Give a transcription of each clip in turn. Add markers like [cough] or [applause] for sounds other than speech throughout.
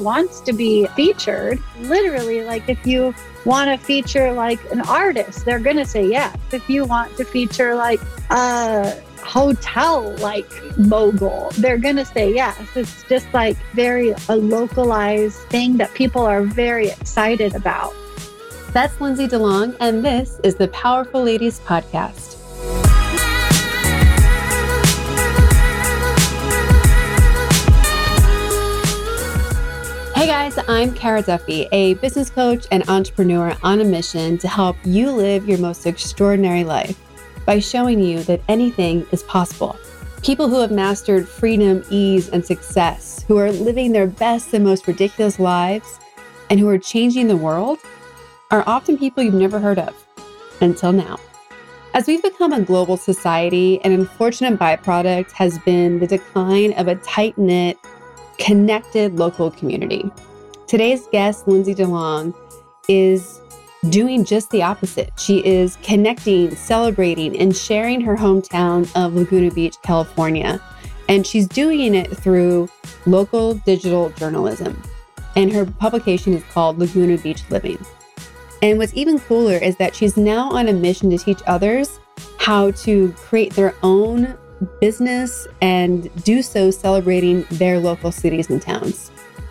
wants to be featured. Literally, like if you want to feature like an artist, they're going to say yes. If you want to feature like a hotel like mogul, they're going to say yes. It's just like very a localized thing that people are very excited about. That's Lindsay DeLong, and this is the Powerful Ladies Podcast. Hey guys, I'm Kara Duffy, a business coach and entrepreneur on a mission to help you live your most extraordinary life by showing you that anything is possible. People who have mastered freedom, ease, and success, who are living their best and most ridiculous lives, and who are changing the world, are often people you've never heard of until now. As we've become a global society, an unfortunate byproduct has been the decline of a tight knit, connected local community. Today's guest, Lindsay DeLong, is doing just the opposite. She is connecting, celebrating, and sharing her hometown of Laguna Beach, California. And she's doing it through local digital journalism. And her publication is called Laguna Beach Living. And what's even cooler is that she's now on a mission to teach others how to create their own business and do so celebrating their local cities and towns.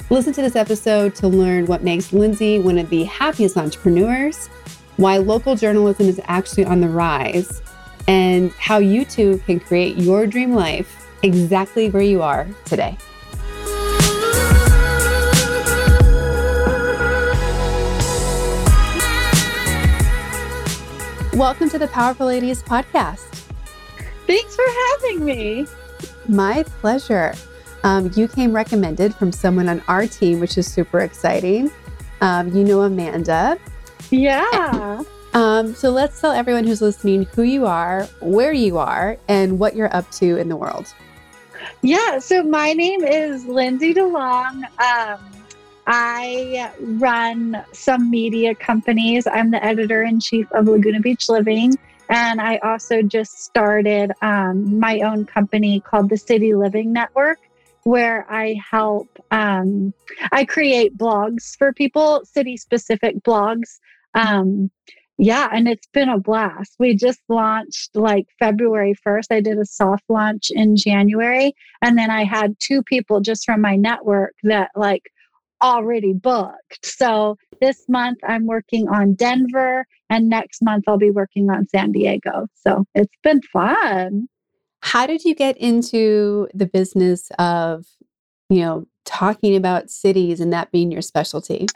Listen to this episode to learn what makes Lindsay one of the happiest entrepreneurs, why local journalism is actually on the rise, and how you too can create your dream life exactly where you are today. Welcome to the Powerful Ladies podcast. Thanks for having me. My pleasure. Um, you came recommended from someone on our team, which is super exciting. Um, you know Amanda. Yeah. [laughs] Um, so let's tell everyone who's listening who you are, where you are, and what you're up to in the world. Yeah. So my name is Lindsay DeLong. Um, I run some media companies. I'm the editor in chief of Laguna Beach Living. And I also just started um, my own company called the City Living Network, where I help, um, I create blogs for people, city specific blogs. Um, yeah, and it's been a blast. We just launched like February 1st. I did a soft launch in January. And then I had two people just from my network that like already booked. So this month I'm working on Denver and next month I'll be working on San Diego. So it's been fun. How did you get into the business of, you know, talking about cities and that being your specialty?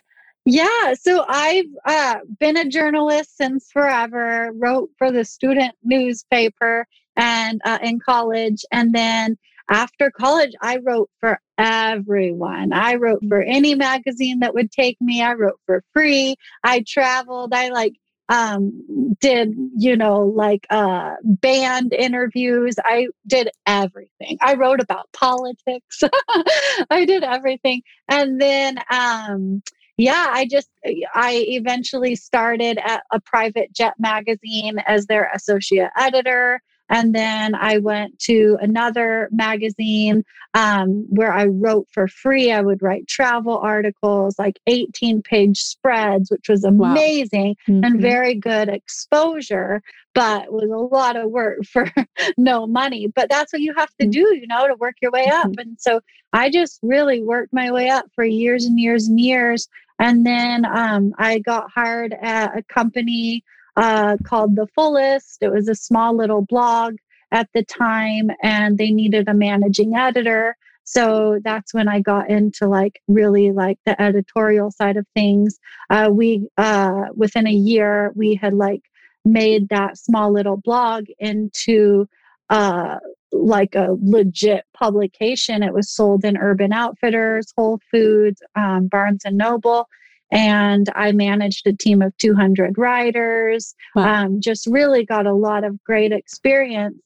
Yeah, so I've uh, been a journalist since forever, wrote for the student newspaper and uh, in college. And then after college, I wrote for everyone. I wrote for any magazine that would take me. I wrote for free. I traveled. I like um did you know like uh band interviews i did everything i wrote about politics [laughs] i did everything and then um yeah i just i eventually started at a private jet magazine as their associate editor and then I went to another magazine um, where I wrote for free. I would write travel articles, like 18 page spreads, which was amazing wow. mm-hmm. and very good exposure, but was a lot of work [laughs] for no money. But that's what you have to mm-hmm. do, you know, to work your way up. Mm-hmm. And so I just really worked my way up for years and years and years. And then um, I got hired at a company uh, called The Fullest. It was a small little blog at the time, and they needed a managing editor. So that's when I got into like really like the editorial side of things. Uh, we uh, within a year we had like made that small little blog into uh, like a legit publication. It was sold in Urban Outfitters, Whole Foods, um, Barnes and Noble, and I managed a team of 200 writers. Wow. Um, just really got a lot of great experience.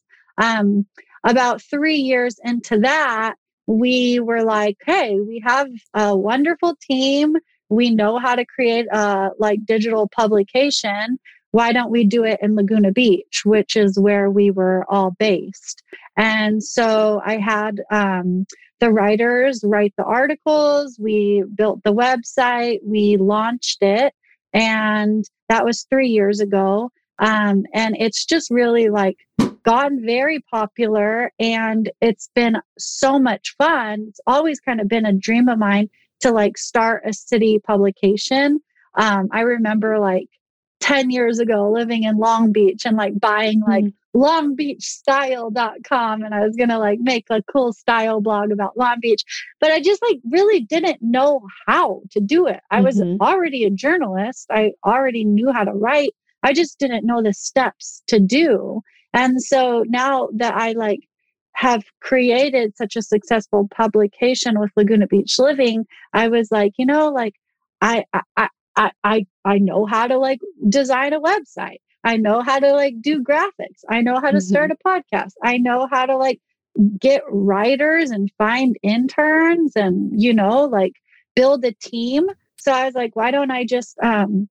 Um, about three years into that, we were like, hey, we have a wonderful team. We know how to create a like digital publication. Why don't we do it in Laguna Beach, which is where we were all based? And so I had um, the writers write the articles, we built the website, we launched it, and that was three years ago. Um, and it's just really like gotten very popular and it's been so much fun. It's always kind of been a dream of mine to like start a city publication. Um, I remember like 10 years ago living in Long Beach and like buying like mm-hmm. longbeachstyle.com and I was going to like make a cool style blog about Long Beach but I just like really didn't know how to do it. I was mm-hmm. already a journalist. I already knew how to write. I just didn't know the steps to do. And so now that I like have created such a successful publication with Laguna Beach Living, I was like, you know, like I I I I, I know how to like design a website. I know how to like do graphics. I know how to mm-hmm. start a podcast. I know how to like get writers and find interns and you know like build a team. So I was like, why don't I just um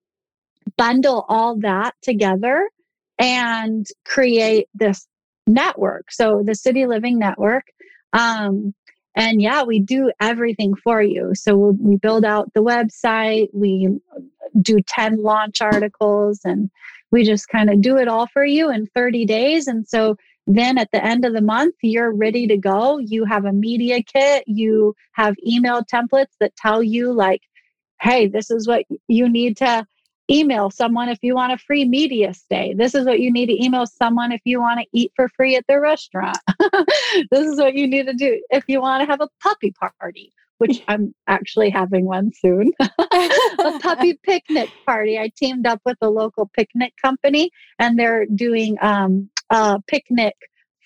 bundle all that together and create this network. So the City Living Network. Um, and yeah, we do everything for you. So we build out the website, we do 10 launch articles, and we just kind of do it all for you in 30 days. And so then at the end of the month, you're ready to go. You have a media kit, you have email templates that tell you, like, hey, this is what you need to email someone if you want a free media stay. This is what you need to email someone if you want to eat for free at their restaurant. [laughs] this is what you need to do if you want to have a puppy party, which [laughs] I'm actually having one soon. [laughs] a puppy picnic party. I teamed up with a local picnic company and they're doing um, a picnic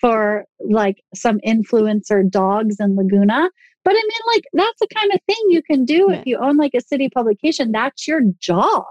for like some influencer dogs in Laguna. But I mean, like, that's the kind of thing you can do yeah. if you own like a city publication. That's your job.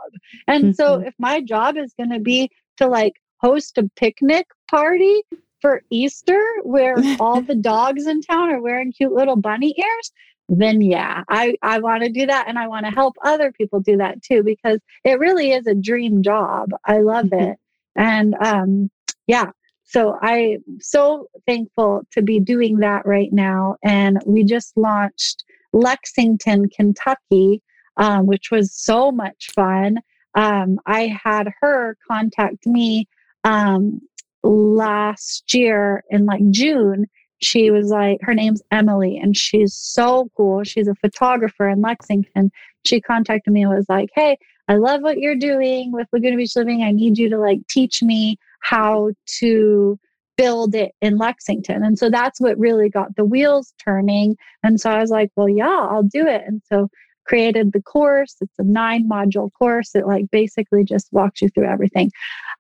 And mm-hmm. so if my job is going to be to like host a picnic party for Easter where all [laughs] the dogs in town are wearing cute little bunny ears, then yeah, I, I want to do that. And I want to help other people do that too, because it really is a dream job. I love mm-hmm. it. And um, yeah, so I'm so thankful to be doing that right now. And we just launched Lexington, Kentucky, um, which was so much fun. Um, I had her contact me um, last year in like June. She was like, her name's Emily, and she's so cool. She's a photographer in Lexington. She contacted me and was like, Hey, I love what you're doing with Laguna Beach Living. I need you to like teach me how to build it in Lexington. And so that's what really got the wheels turning. And so I was like, well, yeah, I'll do it. And so created the course. It's a nine module course. It like basically just walks you through everything.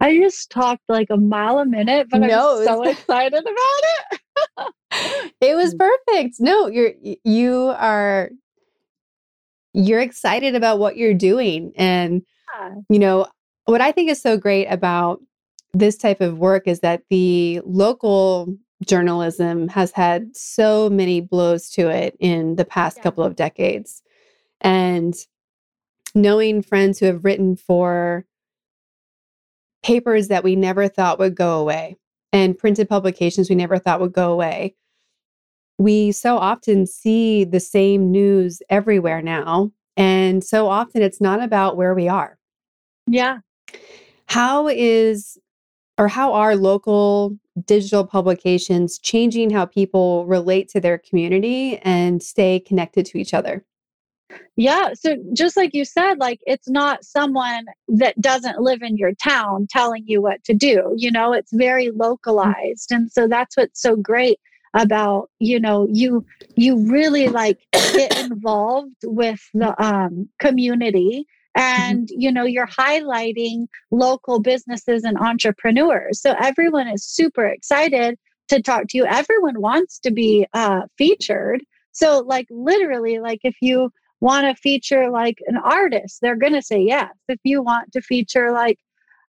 I just talked like a mile a minute, but no, I'm so [laughs] excited about it. it was mm. perfect. No, you're you are you're excited about what you're doing and yeah. you know what I think is so great about this type of work is that the local journalism has had so many blows to it in the past yeah. couple of decades. And knowing friends who have written for papers that we never thought would go away and printed publications we never thought would go away. We so often see the same news everywhere now. And so often it's not about where we are. Yeah. How is or how are local digital publications changing how people relate to their community and stay connected to each other? Yeah. So just like you said, like it's not someone that doesn't live in your town telling you what to do. You know, it's very mm. localized. And so that's what's so great about, you know, you you really like get involved with the um community Mm-hmm. and you know you're highlighting local businesses and entrepreneurs. So everyone is super excited to talk to you. Everyone wants to be uh, featured. So like literally like if you want to feature like an artist they're going to say yes. If you want to feature like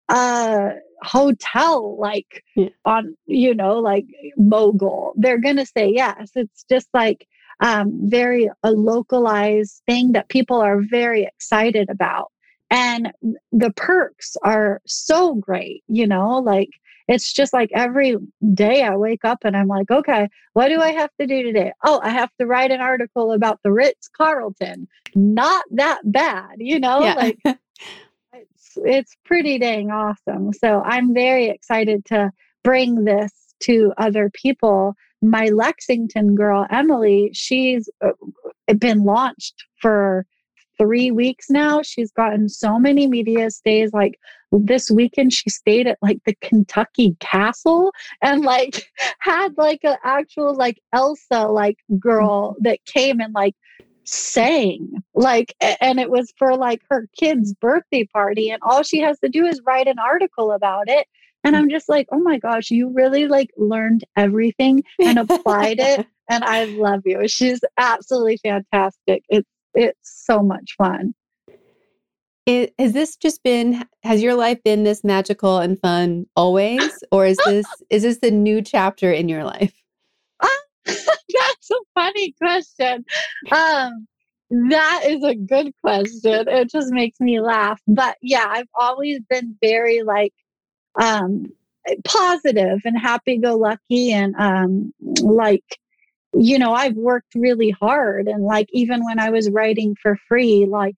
a hotel like yeah. on you know like mogul they're going to say yes. It's just like um, very a localized thing that people are very excited about. and the perks are so great, you know, like it's just like every day I wake up and I'm like, okay, what do I have to do today? Oh, I have to write an article about the Ritz Carlton. Not that bad, you know, yeah. like [laughs] it's it's pretty dang awesome. So I'm very excited to bring this to other people. My Lexington girl, Emily, she's been launched for three weeks now. She's gotten so many media stays. Like this weekend, she stayed at like the Kentucky Castle and like [laughs] had like an actual like Elsa like girl mm-hmm. that came and like sang like and it was for like her kid's birthday party and all she has to do is write an article about it and i'm just like oh my gosh you really like learned everything and [laughs] applied it and i love you. She's absolutely fantastic. It's it's so much fun. It, has this just been has your life been this magical and fun always or is this is this the new chapter in your life? [laughs] That's a funny question. Um that is a good question. It just makes me laugh. But yeah i've always been very like um positive and happy go lucky and um like you know, I've worked really hard. And like, even when I was writing for free, like,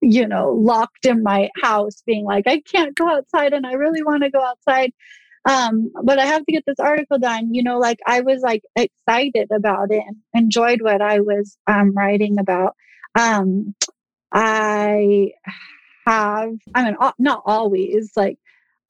you know, locked in my house, being like, I can't go outside and I really want to go outside. Um, but I have to get this article done. You know, like I was like excited about it and enjoyed what I was um, writing about. Um, I have, I mean, not always like,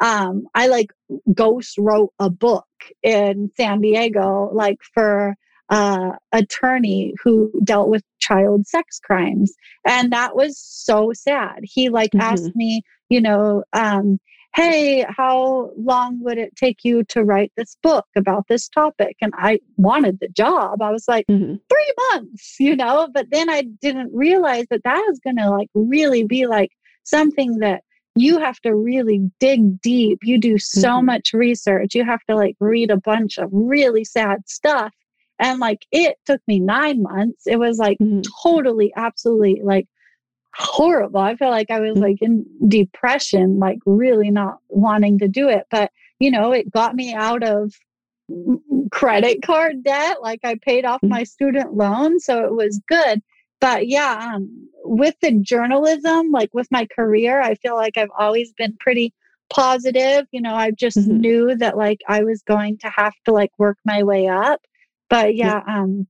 um, I like ghost wrote a book in San Diego, like for uh, attorney who dealt with child sex crimes. And that was so sad. He like mm-hmm. asked me, you know, um, hey, how long would it take you to write this book about this topic? And I wanted the job. I was like, mm-hmm. three months, you know, but then I didn't realize that that is going to like really be like something that you have to really dig deep. You do so mm-hmm. much research. You have to like read a bunch of really sad stuff and like it took me nine months. It was like mm-hmm. totally, absolutely like horrible. I felt like I was mm-hmm. like in depression, like really not wanting to do it. But, you know, it got me out of credit card debt. Like I paid off mm-hmm. my student loan. So it was good. But yeah, um, with the journalism, like with my career, I feel like I've always been pretty positive. You know, I just mm-hmm. knew that like I was going to have to like work my way up. But yeah, yeah. um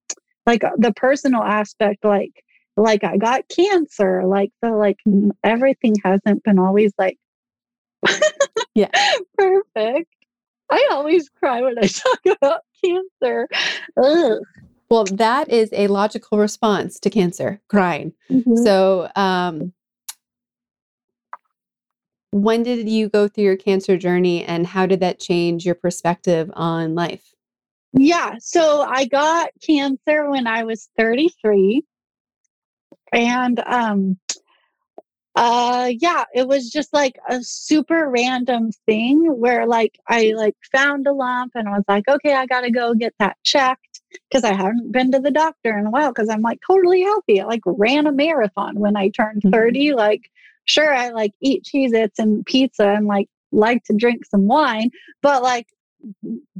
like uh, the personal aspect like like I got cancer, like the like everything hasn't been always like yeah, [laughs] perfect. I always cry when I [laughs] talk about cancer. Ugh. Well, that is a logical response to cancer, crying. Mm-hmm. So, um, when did you go through your cancer journey and how did that change your perspective on life? Yeah. So I got cancer when I was 33. And um uh yeah, it was just like a super random thing where like I like found a lump and I was like, okay, I gotta go get that checked because I haven't been to the doctor in a while because I'm like totally healthy. I like ran a marathon when I turned mm-hmm. 30. Like, sure, I like eat Cheez Its and pizza and like like to drink some wine, but like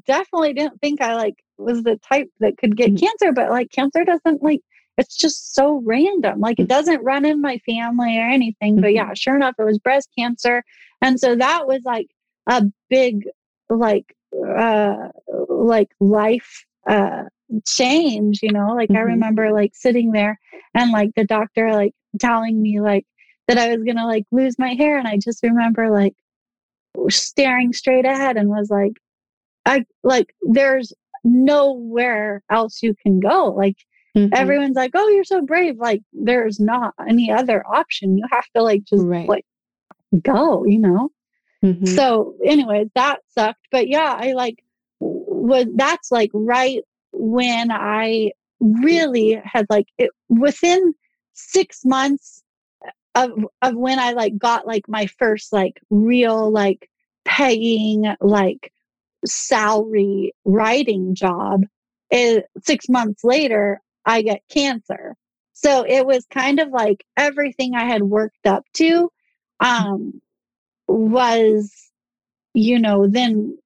definitely didn't think I like was the type that could get mm-hmm. cancer, but like cancer doesn't like it's just so random. Like it mm. doesn't run in my family or anything. Mm-hmm. But yeah, sure enough, it was breast cancer. And so that was like a big like uh like life uh change, you know? Like mm-hmm. I remember like sitting there and like the doctor like telling me like that I was gonna like lose my hair. And I just remember like staring straight ahead and was like, I like there's nowhere else you can go. Like mm-hmm. everyone's like, "Oh, you're so brave." Like there's not any other option. You have to like just right. like go, you know. Mm-hmm. So anyway, that sucked. But yeah, I like was that's like right when I really had like it within six months of of when I like got like my first like real like paying like salary writing job. It, six months later, I get cancer. So it was kind of like everything I had worked up to um, was you know, then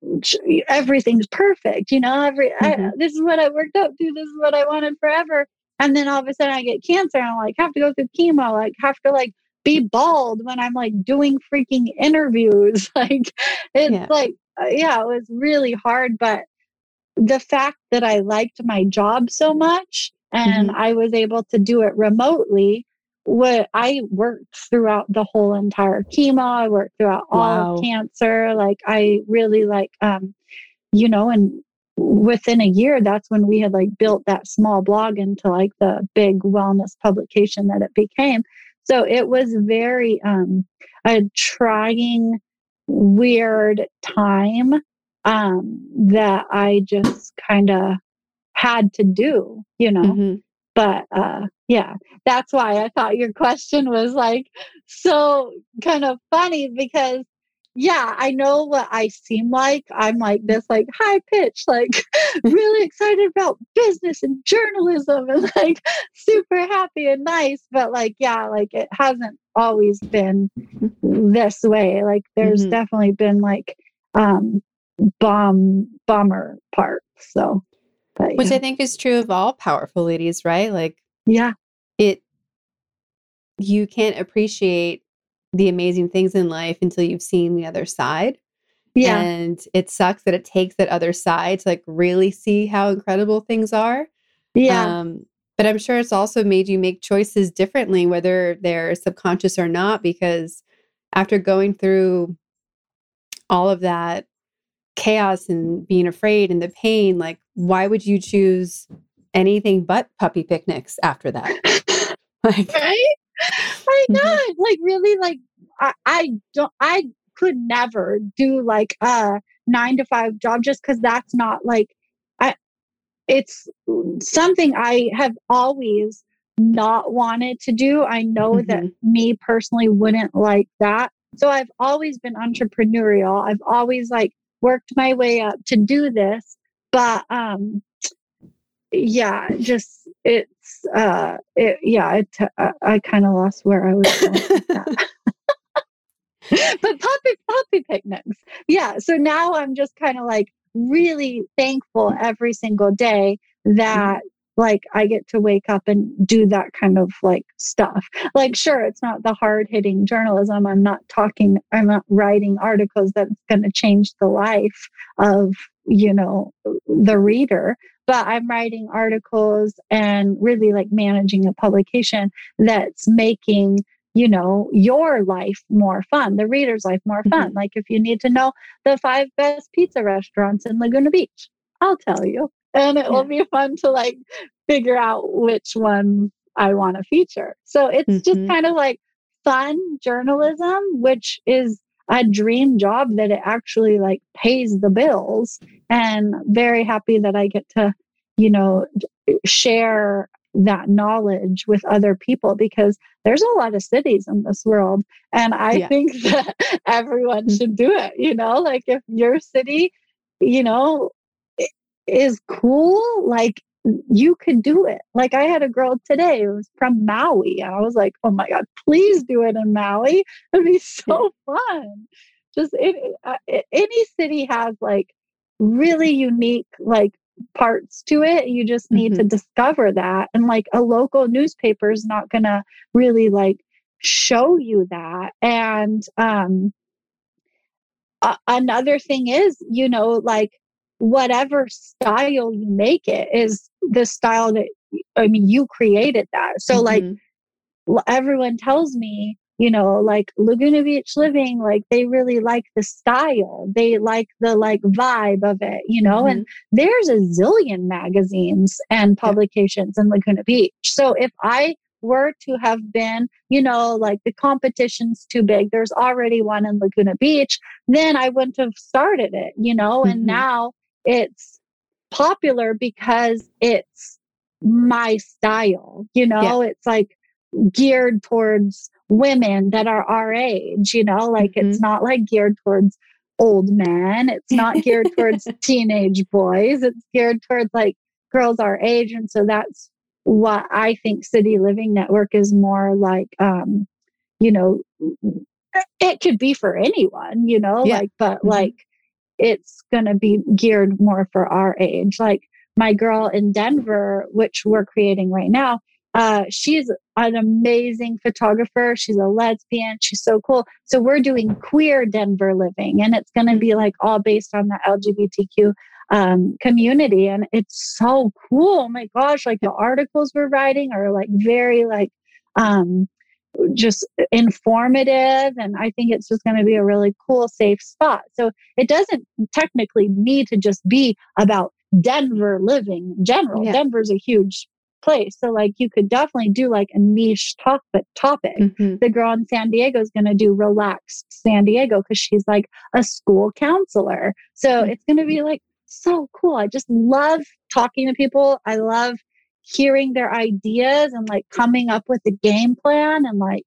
everything's perfect. You know, every mm-hmm. I, this is what I worked up to. This is what I wanted forever. And then all of a sudden I get cancer and I'm like, have to go through chemo, like have to like be bald when I'm like doing freaking interviews. [laughs] like it's yeah. like, uh, yeah, it was really hard. But the fact that I liked my job so much and mm-hmm. I was able to do it remotely what I worked throughout the whole entire chemo. I worked throughout all wow. cancer. Like I really like, um, you know, and within a year, that's when we had like built that small blog into like the big wellness publication that it became. So it was very um, a trying, weird time um, that I just kind of had to do, you know. Mm-hmm but uh yeah that's why i thought your question was like so kind of funny because yeah i know what i seem like. I'm like this like high pitch like [laughs] really excited about business and journalism and [laughs] like super happy and nice but like yeah like it hasn't always been this way. Like there's mm-hmm. definitely been like um bomb bummer parts so but, Which I think is true of all powerful ladies, right? Like, yeah, it, you can't appreciate the amazing things in life until you've seen the other side. Yeah. And it sucks that it takes that other side to like really see how incredible things are. Yeah. Um, but I'm sure it's also made you make choices differently, whether they're subconscious or not, because after going through all of that chaos and being afraid and the pain, like why would you choose anything but puppy picnics after that? [laughs] like, [laughs] right? I know. [laughs] Mm-hmm. Like really, like I, I don't. I could never do like a nine to five job just because that's not like I. It's something I have always not wanted to do. I know mm-hmm. that me personally wouldn't like that. So I've always been entrepreneurial. I've always like worked my way up to do this but um yeah just it's uh it, yeah it, uh, i kind of lost where i was going [laughs] [laughs] but puppy puppy picnics. Yeah so now i'm just kind of like really thankful every single day that like I get to wake up and do that kind of like stuff. Like, sure, it's not the hard hitting journalism. I'm not talking, I'm not writing articles that's going to change the life of, you know, the reader, but I'm writing articles and really like managing a publication that's making you know your life more fun the reader's life more fun mm-hmm. like if you need to know the five best pizza restaurants in laguna beach i'll tell you and it yeah. will be fun to like figure out which one I want to feature. So it's mm-hmm. just kind of like fun journalism, which is a dream job that it actually like pays the bills and very happy that I get to, you know, share that knowledge with other people because there's a lot of cities in this world and I yeah. think [laughs] that everyone mm. should do it, you know, like if your city, you know, is cool, like you could do it. Like I had a girl today who was from Maui, and I was like, oh my God, please do it in Maui. [laughs] It'd be so fun. Just it, uh, any city has like really unique like parts to it. You just need mm-hmm. to discover that. And like a local newspaper is not going to really like show you that. And um, uh, another thing is, you know, like whatever style you make it is the style that I mean you created that. So mm-hmm. like everyone tells me, you know, like Laguna Beach living, like they really like the style. They like the like vibe of it, you know, mm-hmm. and there's a zillion magazines and publications yeah. in Laguna Beach. So if I were to have been, you know, like the competition's too big, there's already one in Laguna Beach, then I wouldn't have started it, you know, mm-hmm. and now it's popular because it's my style. You know, yeah. it's like geared towards women that are our age, you know, like mm-hmm. it's not like geared towards old men. It's not geared towards [laughs] teenage boys. It's geared towards like girls our age. And so that's what I think City Living Network is more like, um, you know, it could be for anyone, you know, Yeah. like, but Mhm. like it's going to be geared more for our age. Like my girl in Denver, which we're creating right now, uh, she's an amazing photographer. She's a lesbian. She's so cool. So we're doing queer Denver living, and it's going to be like all based on the LGBTQ um, community, and it's so cool. Oh my gosh! Like the articles we're writing are like very like um, just informative, and I think it's just going to be a really cool, safe spot. So it doesn't technically need to just be about Denver living in general. Yeah. Denver's a huge place. So like you could definitely do like a niche topic topic. Mhm. The girl in San Diego is going to do relaxed San Diego because she's like a school counselor. So Mhm. it's going to be like so cool. I just love talking to people. I love hearing their ideas and like coming up with a game plan and like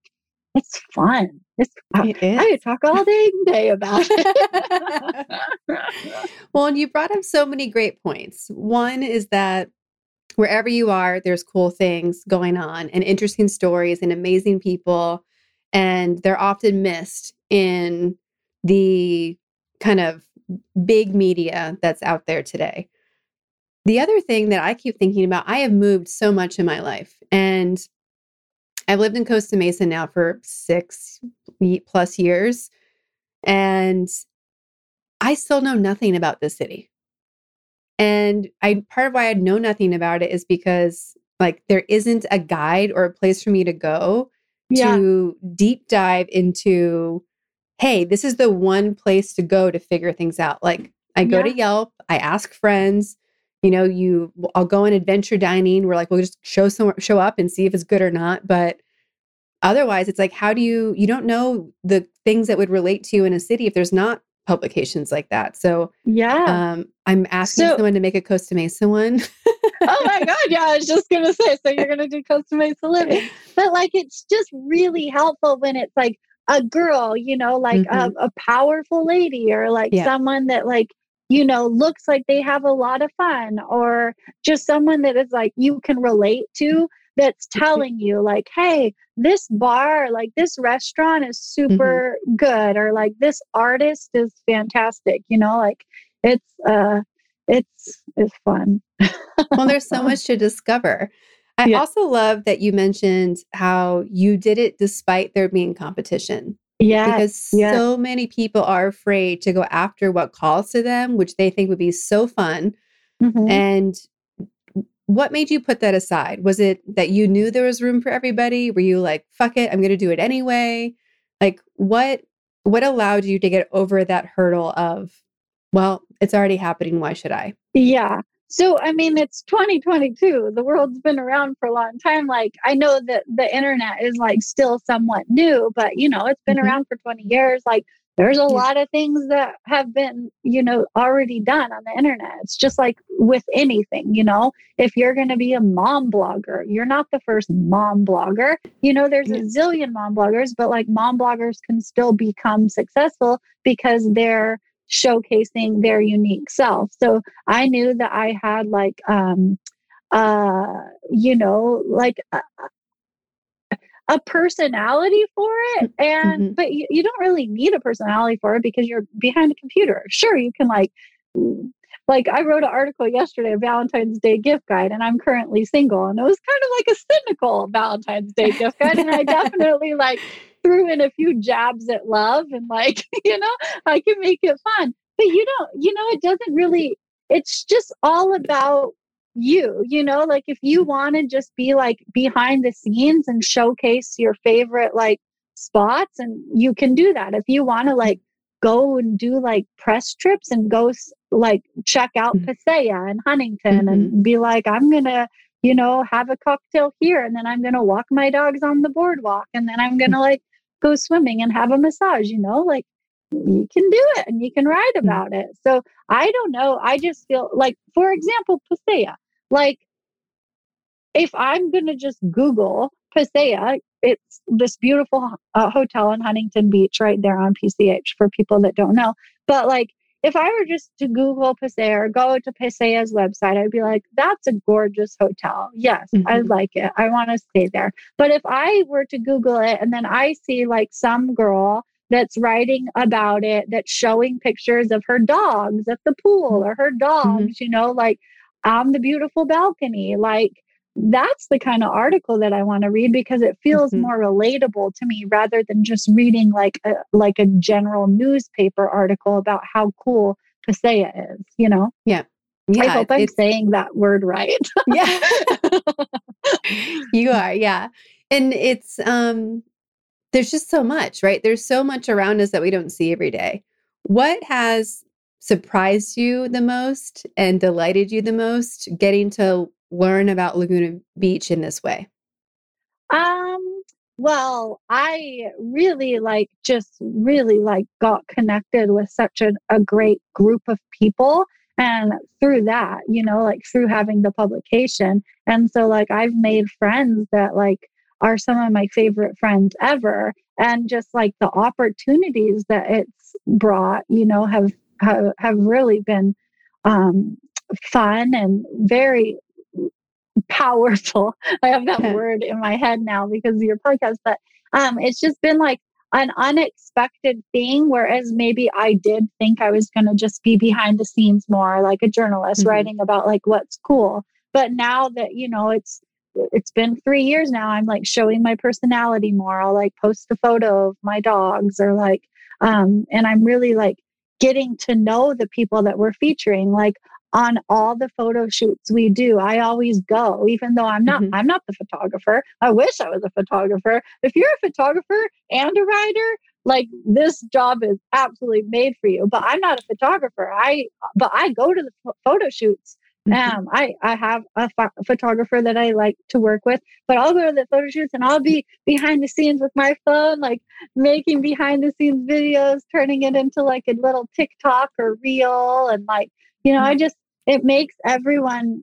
it's fun. It's I, It is. I could talk all day and day about it. [laughs] well, and you brought up so many great points. One is that wherever you are, there's cool things going on and interesting stories and amazing people. And they're often missed in the kind of big media that's out there today. The other thing that I keep thinking about, I have moved so much in my life. And I've lived in Costa Mesa now for six plus years. And I still know nothing about this city. And I part of why I know nothing about it is because like there isn't a guide or a place for me to go yeah. to deep dive into hey, this is the one place to go to figure things out. Like I go to Yelp, I ask friends, you know, you I'll go on adventure dining. We're like, we'll just show some show up and see if it's good or not. But otherwise, it's like, how do you you don't know the things that would relate to you in a city if there's not publications like that. So Yeah. um I'm asking So- someone to make a Costa Mesa one. oh my god yeah i was just gonna say so you're gonna do Costa Mesa living [laughs] but like it's just really helpful when it's like a girl you know like a, a powerful lady or like Yeah. someone that like you know looks like they have a lot of fun or just someone that is like you can relate to that's telling you like hey this bar like this restaurant is super good or like this artist is fantastic you know like it's uh it's it's fun well, there's so [laughs] much to discover. I Yeah. also love that you mentioned how you did it despite there being competition. Yeah because yeah. so many people are afraid to go after what calls to them, which they think would be so fun. Mhm. And what made you put that aside? Was it that you knew there was room for everybody? Were you like, fuck it, I'm going to do it anyway? Like what what allowed you to get over that hurdle of, well, it's already happening, why should I? Yeah. So, I mean, it's 2022. The world's been around for a long time. Like, I know that the internet is like still somewhat new, but you know, it's been Mhm. around for 20 years. Like, there's a Yeah. lot of things that have been, you know, already done on the internet. It's just like with anything, you know, if you're going to be a mom blogger, you're not the first mom blogger. You know, there's Yeah. a zillion mom bloggers, but like mom bloggers can still become successful because they're showcasing their unique self. So I knew that I had like um uh you know like a, a personality for it and Mhm. but you, you don't really need a personality for it because you're behind a computer. Sure you can like mm, like I wrote an article yesterday, a Valentine's Day gift guide, and I'm currently single. And it was kind of like a cynical Valentine's Day gift guide. And I definitely like threw in a few jabs at love and like, [laughs] you know, I can make it fun. But you don't, you know, it doesn't really, it's just all about you, you know, like if you want to just be like behind the scenes and showcase your favorite like spots, and you can do that. If you want to like go and do like press trips and go like check out Mhm. Pasea and Huntington and be like, I'm going to, you know, have a cocktail here and then I'm going to walk my dogs on the boardwalk and then I'm going [laughs] to like go swimming and have a massage, you know, like you can do it and you can write about it. So I don't know. I just feel like, for example, Pasea, like if I'm going to just Google Pasea, it's this beautiful uh, hotel in Huntington Beach right there on PCH for people that don't know. But like, if I were just to Google Pasea or go to Pasea's website, I'd be like, that's a gorgeous hotel. Yes, I Mhm. like it. I want to stay there. But if I were to Google it and then I see like some girl that's writing about it, that's showing pictures of her dogs at the pool or her dogs, mm-hmm. you know, like on the beautiful balcony. Like that's the kind of article that I want to read because it feels mm-hmm. more relatable to me rather than just reading like a like a general newspaper article about how cool Paseo is, you know? Yeah. Yeah, I hope I'm saying that word right. yeah. [laughs] you are, yeah. And it's um there's just so much, right? There's so much around us that we don't see every day. What has surprised you the most and delighted you the most getting to learn about Laguna Beach in this way? Um, well, I really like just really like got connected with such a, a great group of people. And through that, you know, like through having the publication. And so, like, I've made friends that, like, are some of my favorite friends ever. And just like the opportunities that it's brought, you know, have, have, have really been um, fun and very powerful. [laughs] I have that [laughs] word in my head now because of your podcast, but um, it's just been like an unexpected thing. Whereas maybe I did think I was going to just be behind the scenes more, like a journalist mm-hmm. writing about like what's cool. But now that you know it's it's been three years now, I'm like showing my personality more. I'll like post a photo of my dogs or like, um, and I'm really like getting to know the people that we're featuring. Like on all the photo shoots we do i always go even though i'm not mm-hmm. i'm not the photographer. I wish i was a photographer. If you're a photographer and a writer like this job is absolutely made for you but i'm not a photographer. I but i go to the photo shoots. Mm-hmm. um i i have a ph- photographer that i like to work with but i'll go to the photo shoots and i'll be behind the scenes with my phone like making behind the scenes videos turning it into like a little tiktok or reel and like you know, I just it makes everyone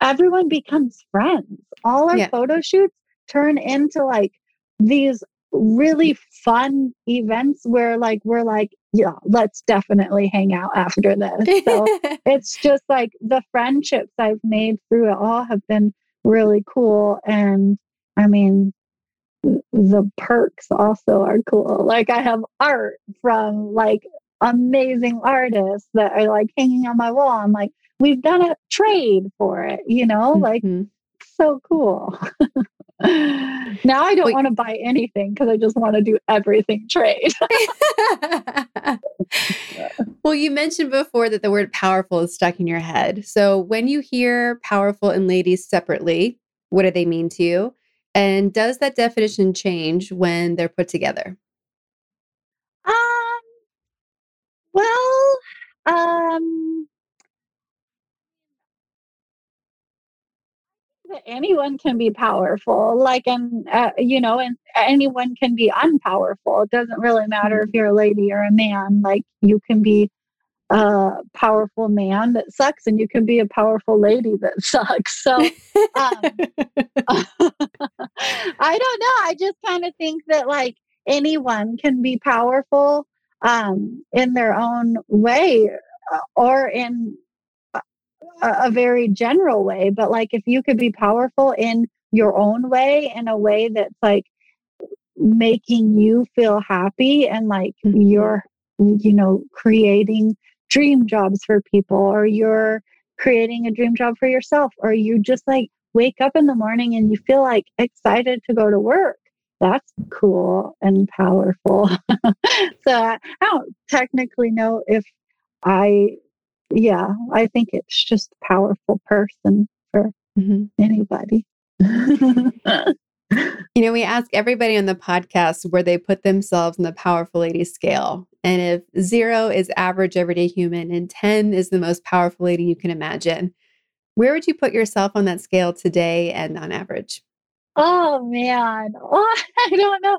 everyone becomes friends. All our yeah. photo shoots turn into like these really fun events where like we're like yeah let's definitely hang out after this so [laughs] it's just like the friendships i've made through it all have been really cool and i mean the perks also are cool like i have art from like amazing artists that are like hanging on my wall. I'm like, we've done a trade for it, you know, mm-hmm. like so cool. [laughs] now I don't want to buy anything because I just want to do everything trade. [laughs] well, you mentioned before that the word powerful is stuck in your head. So when you hear powerful and ladies separately, what do they mean to you? And does that definition change when they're put together? Um, anyone can be powerful like and uh, you know and anyone can be unpowerful it doesn't really matter if mm-hmm. you're a lady or a man like you can be a powerful man that sucks and you can be a powerful lady that [laughs] sucks so um, [laughs] [laughs] i don't know i just kind of think that like anyone can be powerful um, in their own way uh, or in a, a very general way. But like if you could be powerful in your own way, in a way that's like making you feel happy and like mm-hmm. you're, you know, creating dream jobs for people or you're creating a dream job for yourself or you just like wake up in the morning and you feel like excited to go to work that's cool and powerful. [laughs] so I, don't technically know if I, yeah, I think it's just a powerful person for mm-hmm. anybody. [laughs] you know, we ask everybody on the podcast where they put themselves in the powerful lady scale. And if zero is average everyday human and 10 is the most powerful lady you can imagine, where would you put yourself on that scale today and on average? Oh man, [laughs] I don't know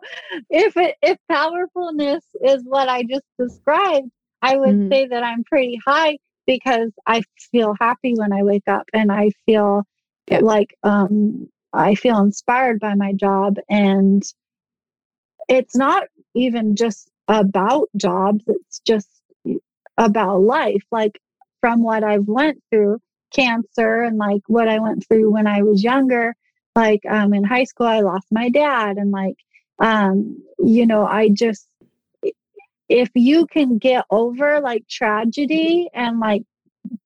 if it, if powerfulness is what I just described. I would mm-hmm. say that I'm pretty high because I feel happy when I wake up and I feel yeah. like um, I feel inspired by my job and it's not even just about jobs it's just about life like from what I've went through cancer and like what I went through when I was younger like um, in high school, I lost my dad, and like um, you know, I just, if you can get over like tragedy and like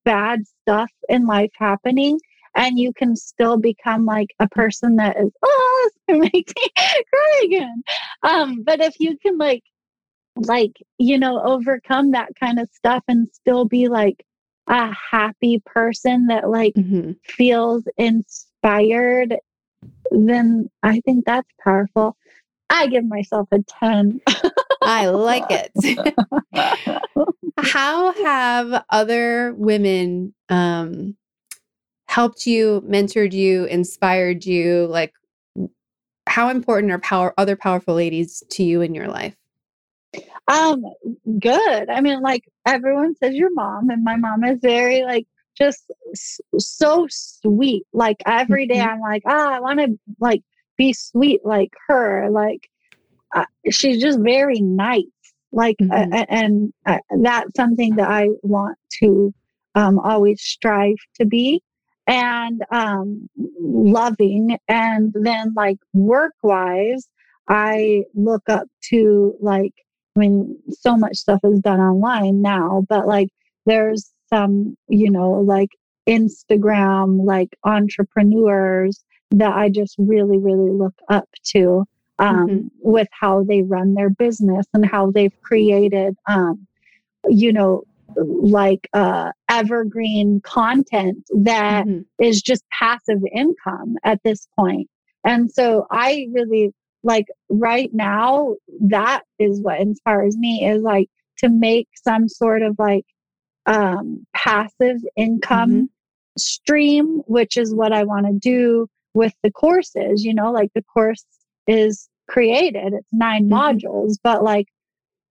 bad stuff in life happening, and you can still become like a person that is, [laughs] oh, it makes me [laughs] cry again. Um, but if you can like, like, you know, overcome that kind of stuff and still be like a happy person that like mm-hmm. feels inspired, then I think that's powerful. I give myself a 10. I like it. [laughs] How have other women um, helped you, mentored you, inspired you? Like, how important are power other powerful ladies to you in your life? Um, good. I mean, like everyone says your mom, and my mom is very like just so sweet. Like every day, mm-hmm. I'm like, ah, I want to like be sweet like her. Like uh, she's just very nice. Like, mm-hmm. uh, and uh, that's something that I want to um, always strive to be and um, loving. And then, like, work wise, I look up to, like, I mean, so much stuff is done online now, but like, there's some, you know, like Instagram, like entrepreneurs that I just really, really look up to um, mm-hmm. with how they run their business and how they've created, um, you know, like uh, evergreen content that mm-hmm. is just passive income at this point. And so I really like right now, that is what inspires me is like to make some sort of like um, passive income mm-hmm. stream, which is what I want to do with the courses. You know, like the course is created, it's 9 mm-hmm. modules, but like,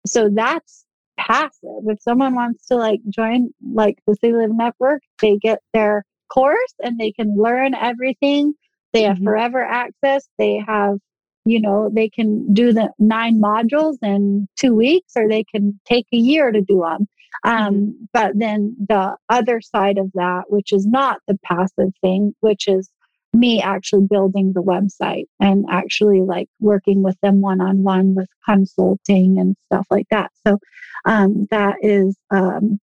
so that's passive. If someone wants to like join like the City Living Network, they get their course and they can learn everything. They have mm-hmm. forever access. They have, you know, they can do the nine modules in two weeks or they can take a year to do them. Um, mm-hmm. But then the other side of that, which is not the passive thing, which is me actually building the website and actually like working with them one on one with consulting and stuff like that. So um, that is um,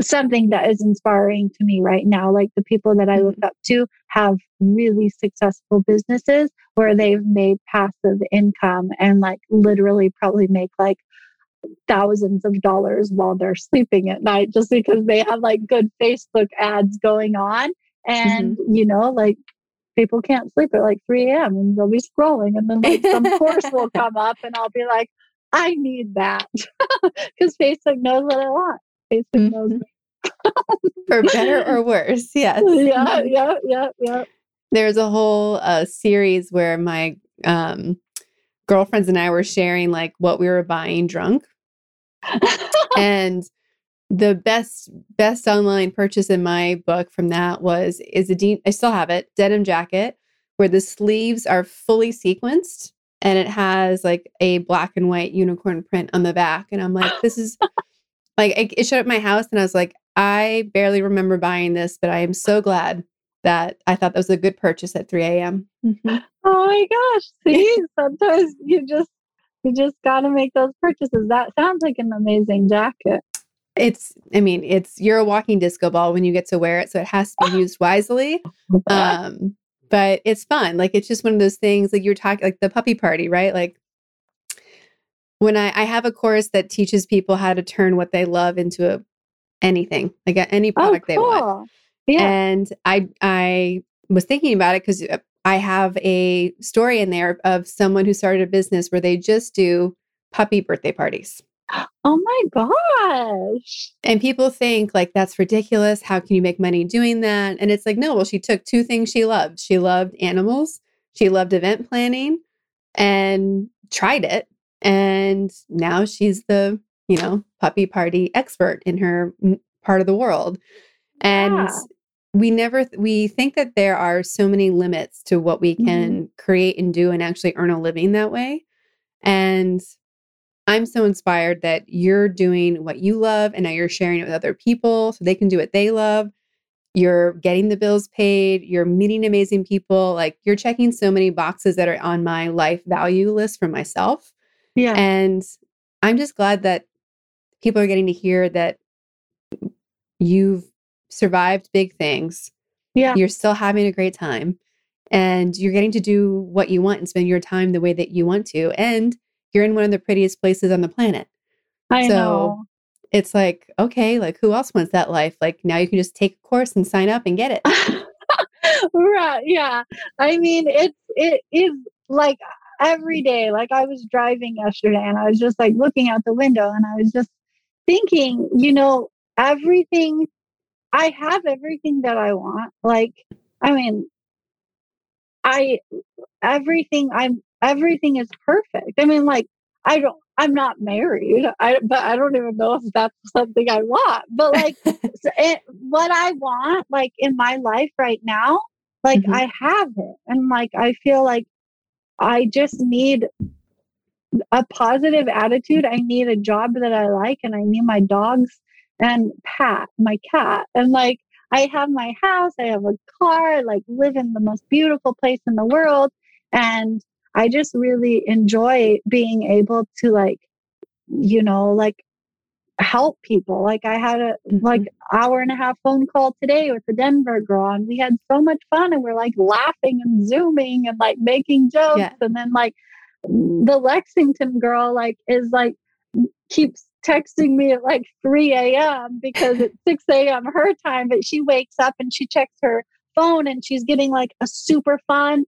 something that is inspiring to me right now. Like the people that I look mm-hmm. up to have really successful businesses where they've made passive income and like literally probably make like thousands of dollars while they're sleeping at night just because they have like good Facebook ads going on and, mm-hmm. you know, like people can't sleep at like 3 a.m. and they'll be scrolling. And then like some [laughs] course will come up and I'll be like, I need that. [laughs] Because Facebook knows what I want. Facebook mm-hmm. knows me. For better or worse. Yes. [laughs] Yeah, yeah, yeah, yeah. There's a whole uh, series where my um, girlfriends and I were sharing like what we were buying drunk. and the best best online purchase in my book from that was is a de- I still have it denim jacket where the sleeves are fully sequenced and it has like a black and white unicorn print on the back and I'm like this is like it, it showed up my house and I was like I barely remember buying this but I am so glad that I thought that was a good purchase at 3 a.m. Mm-hmm. [gasps] Oh my gosh. See, [laughs] sometimes you just you just got to make those purchases. That sounds like an amazing jacket. It's, I mean, it's you're a walking disco ball when you get to wear it, so it has to be [gasps] used wisely. [laughs] Um, but it's fun. Like it's just one of those things. Like you're talking, like the puppy party, right? Like when I I have a course that teaches people how to turn what they love into a anything, like any oh, product oh, cool. they want. Yeah. And I I was thinking about it because uh, I have a story in there of someone who started a business where they just do puppy birthday parties. Oh my gosh. And people think like that's ridiculous. How can you make money doing that? And it's like, no, well, she took two things she loved. She loved animals, she loved event planning, and tried it. And now she's the, you know, puppy party expert in her part of the world. And yeah. We never, we think that there are so many limits to what we can mm-hmm. create and do and actually earn a living that way. And I'm so inspired that you're doing what you love and now you're sharing it with other people so they can do what they love. you're getting the bills paid, you're meeting amazing people, like you're checking so many boxes that are on my life value list for myself. Yeah. And I'm just glad that people are getting to hear that you've survived big things. Yeah. You're still having a great time and you're getting to do what you want and spend your time the way that you want to. And you're in one of the prettiest places on the planet. I so know. it's like, okay, like who else wants that life? Like now you can just take a course and sign up and get it. [laughs] right. Yeah. I mean, it's, it is like every day. Like I was driving yesterday and I was just like looking out the window and I was just thinking, you know, everything, I have everything that I want. Like, I mean, I, everything, I'm, everything is perfect. I mean, like, I don't, I'm not married, I, but I don't even know if that's [laughs] something I want. But like, [laughs] it, what I want, like in my life right now, like mm-hmm. I have it. And like, I feel like I just need a positive attitude. I need a job that I like, and I need my dogs and Pat, my cat. And like, I have my house, I have a car, I, like live in the most beautiful place in the world. And I just really enjoy being able to like, you know, like help people. Like I had a mm-hmm. like hour and a half phone call today with the Denver girl and we had so much fun and we're like laughing and zooming and like making jokes yeah. and then like the Lexington girl like is like keeps texting me at like 3 a.m. because it's 6 a.m. her time, but she wakes up and she checks her phone and she's getting like a super fun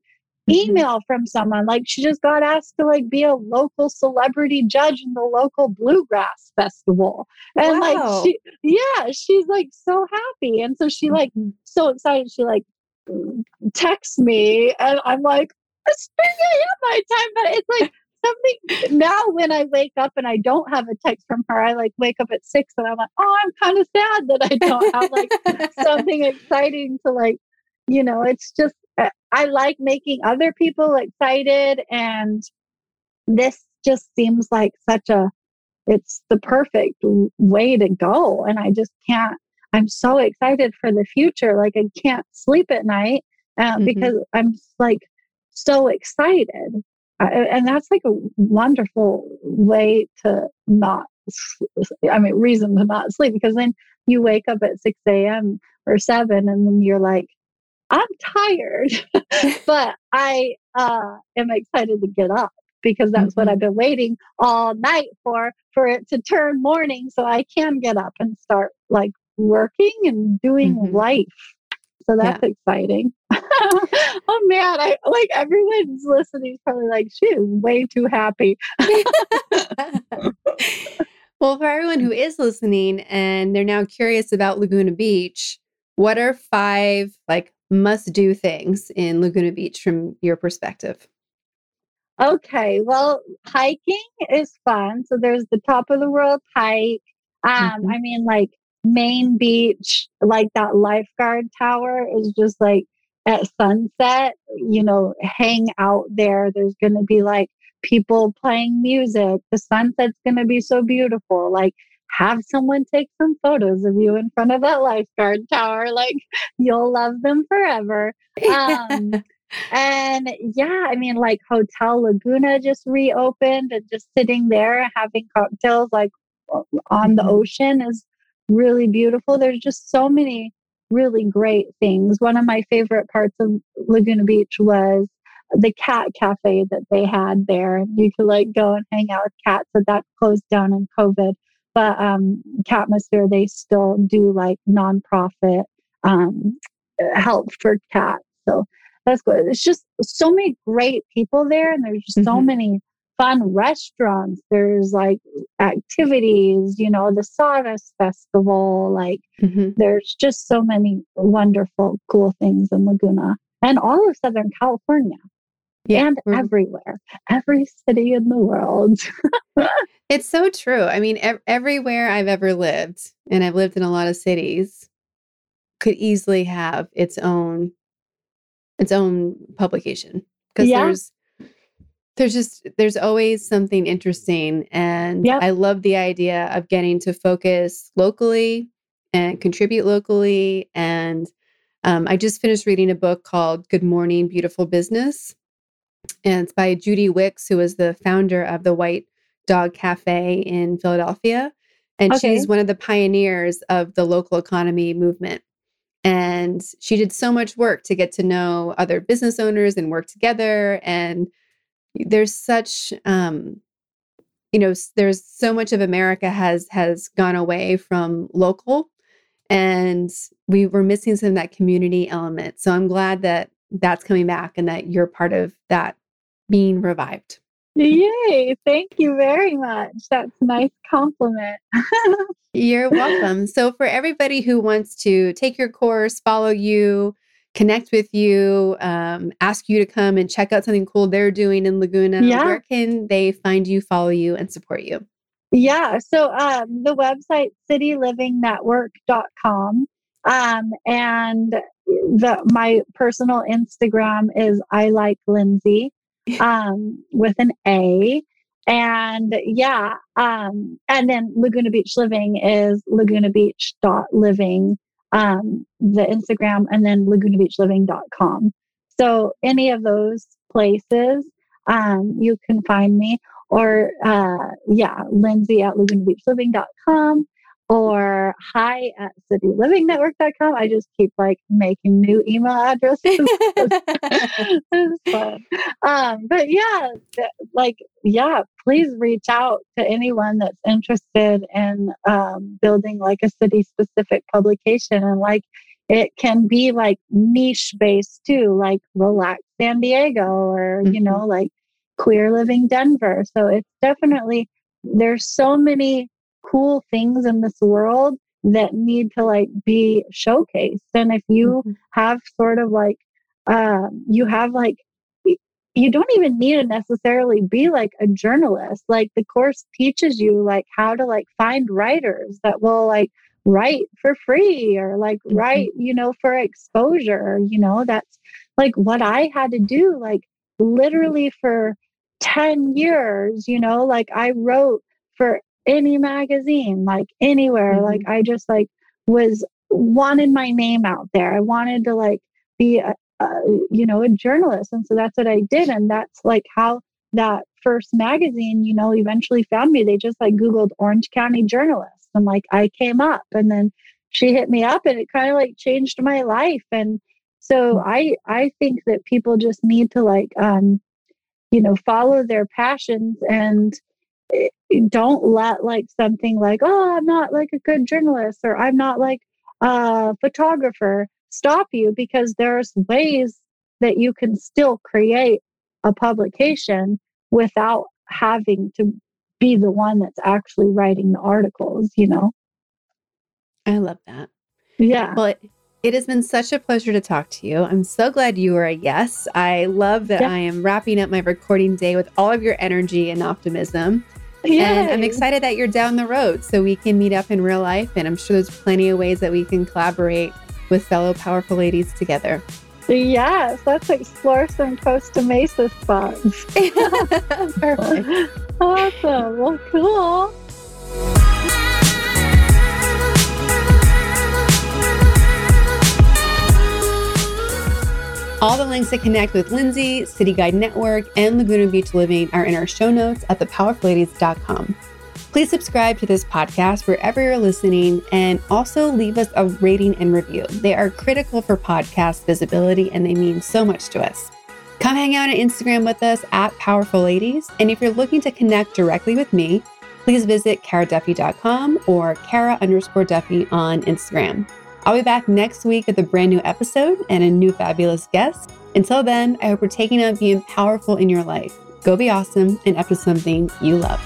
Mm-hmm. email from someone like she just got asked to like be a local celebrity judge in the local bluegrass festival and wow. like she yeah she's like so happy and so she like mm-hmm. so excited she like texts me and i'm like it's 3 a.m my time but it's like something now when I wake up and I don't have a text from her, I like wake up at six and I'm like, oh, I'm kind of sad that I don't have like [laughs] something exciting to like, you know, it's just uh, I like making other people excited. And this just seems like such a, it's the perfect way to go. And I just can't, I'm so excited for the future. Like I can't sleep at night uh, mm-hmm. because I'm like so excited. And that's like a wonderful way to not, I mean, reason to not sleep because then you wake up at 6 a.m. or 7 and then you're like, I'm tired, [laughs] [laughs] but I uh, am excited to get up because that's mm-hmm. what I've been waiting all night for, for it to turn morning so I can get up and start like working and doing mm-hmm. life. So that's yeah. exciting. Oh man, I like everyone's listening is probably like, she is way too happy. [laughs] well, for everyone who is listening and they're now curious about Laguna Beach, what are five like must do things in Laguna Beach from your perspective? Okay, well, hiking is fun. So there's the top of the world hike. Um, mm-hmm. I mean, like main beach, like that lifeguard tower is just like at sunset, you know, hang out there. There's going to be like people playing music. The sunset's going to be so beautiful. Like have someone take some photos of you in front of that lifeguard tower. Like you'll love them forever. Um, [laughs] and yeah, I mean, like Hotel Laguna just reopened and just sitting there having cocktails like on the mm-hmm. ocean is really beautiful. There's just so many really great things. One of my favorite parts of Laguna Beach was the cat cafe that they had there. You could like go and hang out with cats, but that closed down in COVID. But um, Catmosphere, they still do like nonprofit um, help for cats. So that's good. It's just so many great people there, and there's just mm-hmm. so many fun restaurants. There's like activities, you know, the Sawdust Festival. Like, mm-hmm. there's just so many wonderful, cool things in Laguna and all of Southern California. Yeah, and everywhere, every city in the world. [laughs] it's so true. I mean, ev- everywhere I've ever lived, and I've lived in a lot of cities, could easily have its own its own publication because yeah. there's there's just there's always something interesting and yep. i love the idea of getting to focus locally and contribute locally. And um, I just finished reading a book called Good Morning, Beautiful Business. And it's by Judy Wicks, who was the founder of the White Dog Cafe in Philadelphia. And okay. she's one of the pioneers of the local economy movement. And she did so much work to get to know other business owners and work together. And there's such um, you know there's so much of america has has gone away from local and we were missing some of that community element. So i'm glad that that's coming back and that you're part of that being revived. Yay thank you very much. That's a nice compliment. [laughs] You're welcome. So for everybody who wants to take your course follow you connect with you, um, ask you to come and check out something cool they're doing in Laguna, yeah. where can they find you, follow you, and support you? Yeah. So um, the website citylivingnetwork.com. Um, and the my personal Instagram is I like Lindsay [laughs] um, with an A. And yeah, um, and then Laguna Beach Living is Laguna Beach dot living um, the Instagram, and then lagunabeachliving.com. So any of those places, um, you can find me. Or uh, yeah, Lindsay at lagunabeachliving.com or hi at citylivingnetwork.com. I just keep like making new email addresses. [laughs] Um, but yeah, like, yeah, please reach out to anyone that's interested in um, building like a city specific publication. And like, it can be like niche based too, like Relax San Diego or, mm-hmm. you know, like Queer Living Denver. So it's definitely, there's so many cool things in this world that need to like be showcased and if you mm-hmm. have sort of like uh, you have like you don't even need to necessarily be like a journalist like the course teaches you like how to like find writers that will like write for free or like mm-hmm. write you know for exposure you know that's like what i had to do like literally for 10 years you know like i wrote for any magazine, like anywhere. Mm-hmm. Like I just like was wanted my name out there. I wanted to like be a, a, you know a journalist, and so that's what I did, and that's like how that first magazine, you know, eventually found me. They just like Googled Orange County journalist, and like I came up, and then she hit me up, and it kind of like changed my life, and so mm-hmm. I I think that people just need to like um you know follow their passions and don't let like something like oh i'm not like a good journalist or i'm not like a photographer stop you because there's ways that you can still create a publication without having to be the one that's actually writing the articles you know i love that yeah well it, it has been such a pleasure to talk to you. I'm so glad you were a yes. I love that yeah. I am wrapping up my recording day with all of your energy and optimism. And I'm excited that you're down the road so we can meet up in real life. And I'm sure there's plenty of ways that we can collaborate with fellow powerful ladies together. Yes, let's explore some Costa Mesa spots. [laughs] [laughs] Perfect. awesome. Well, cool. All the links to connect with Lindsay, City Guide Network, and Laguna Beach Living are in our show notes at thepowerfuladies.com. Please subscribe to this podcast wherever you're listening and also leave us a rating and review. They are critical for podcast visibility and they mean so much to us. Come hang out on Instagram with us at Powerful Ladies. And if you're looking to connect directly with me, please visit karaduffy.com or kara underscore duffy on Instagram. I'll be back next week with a brand new episode and a new fabulous guest. Until then, I hope you're taking out being powerful in your life. Go be awesome and up to something you love.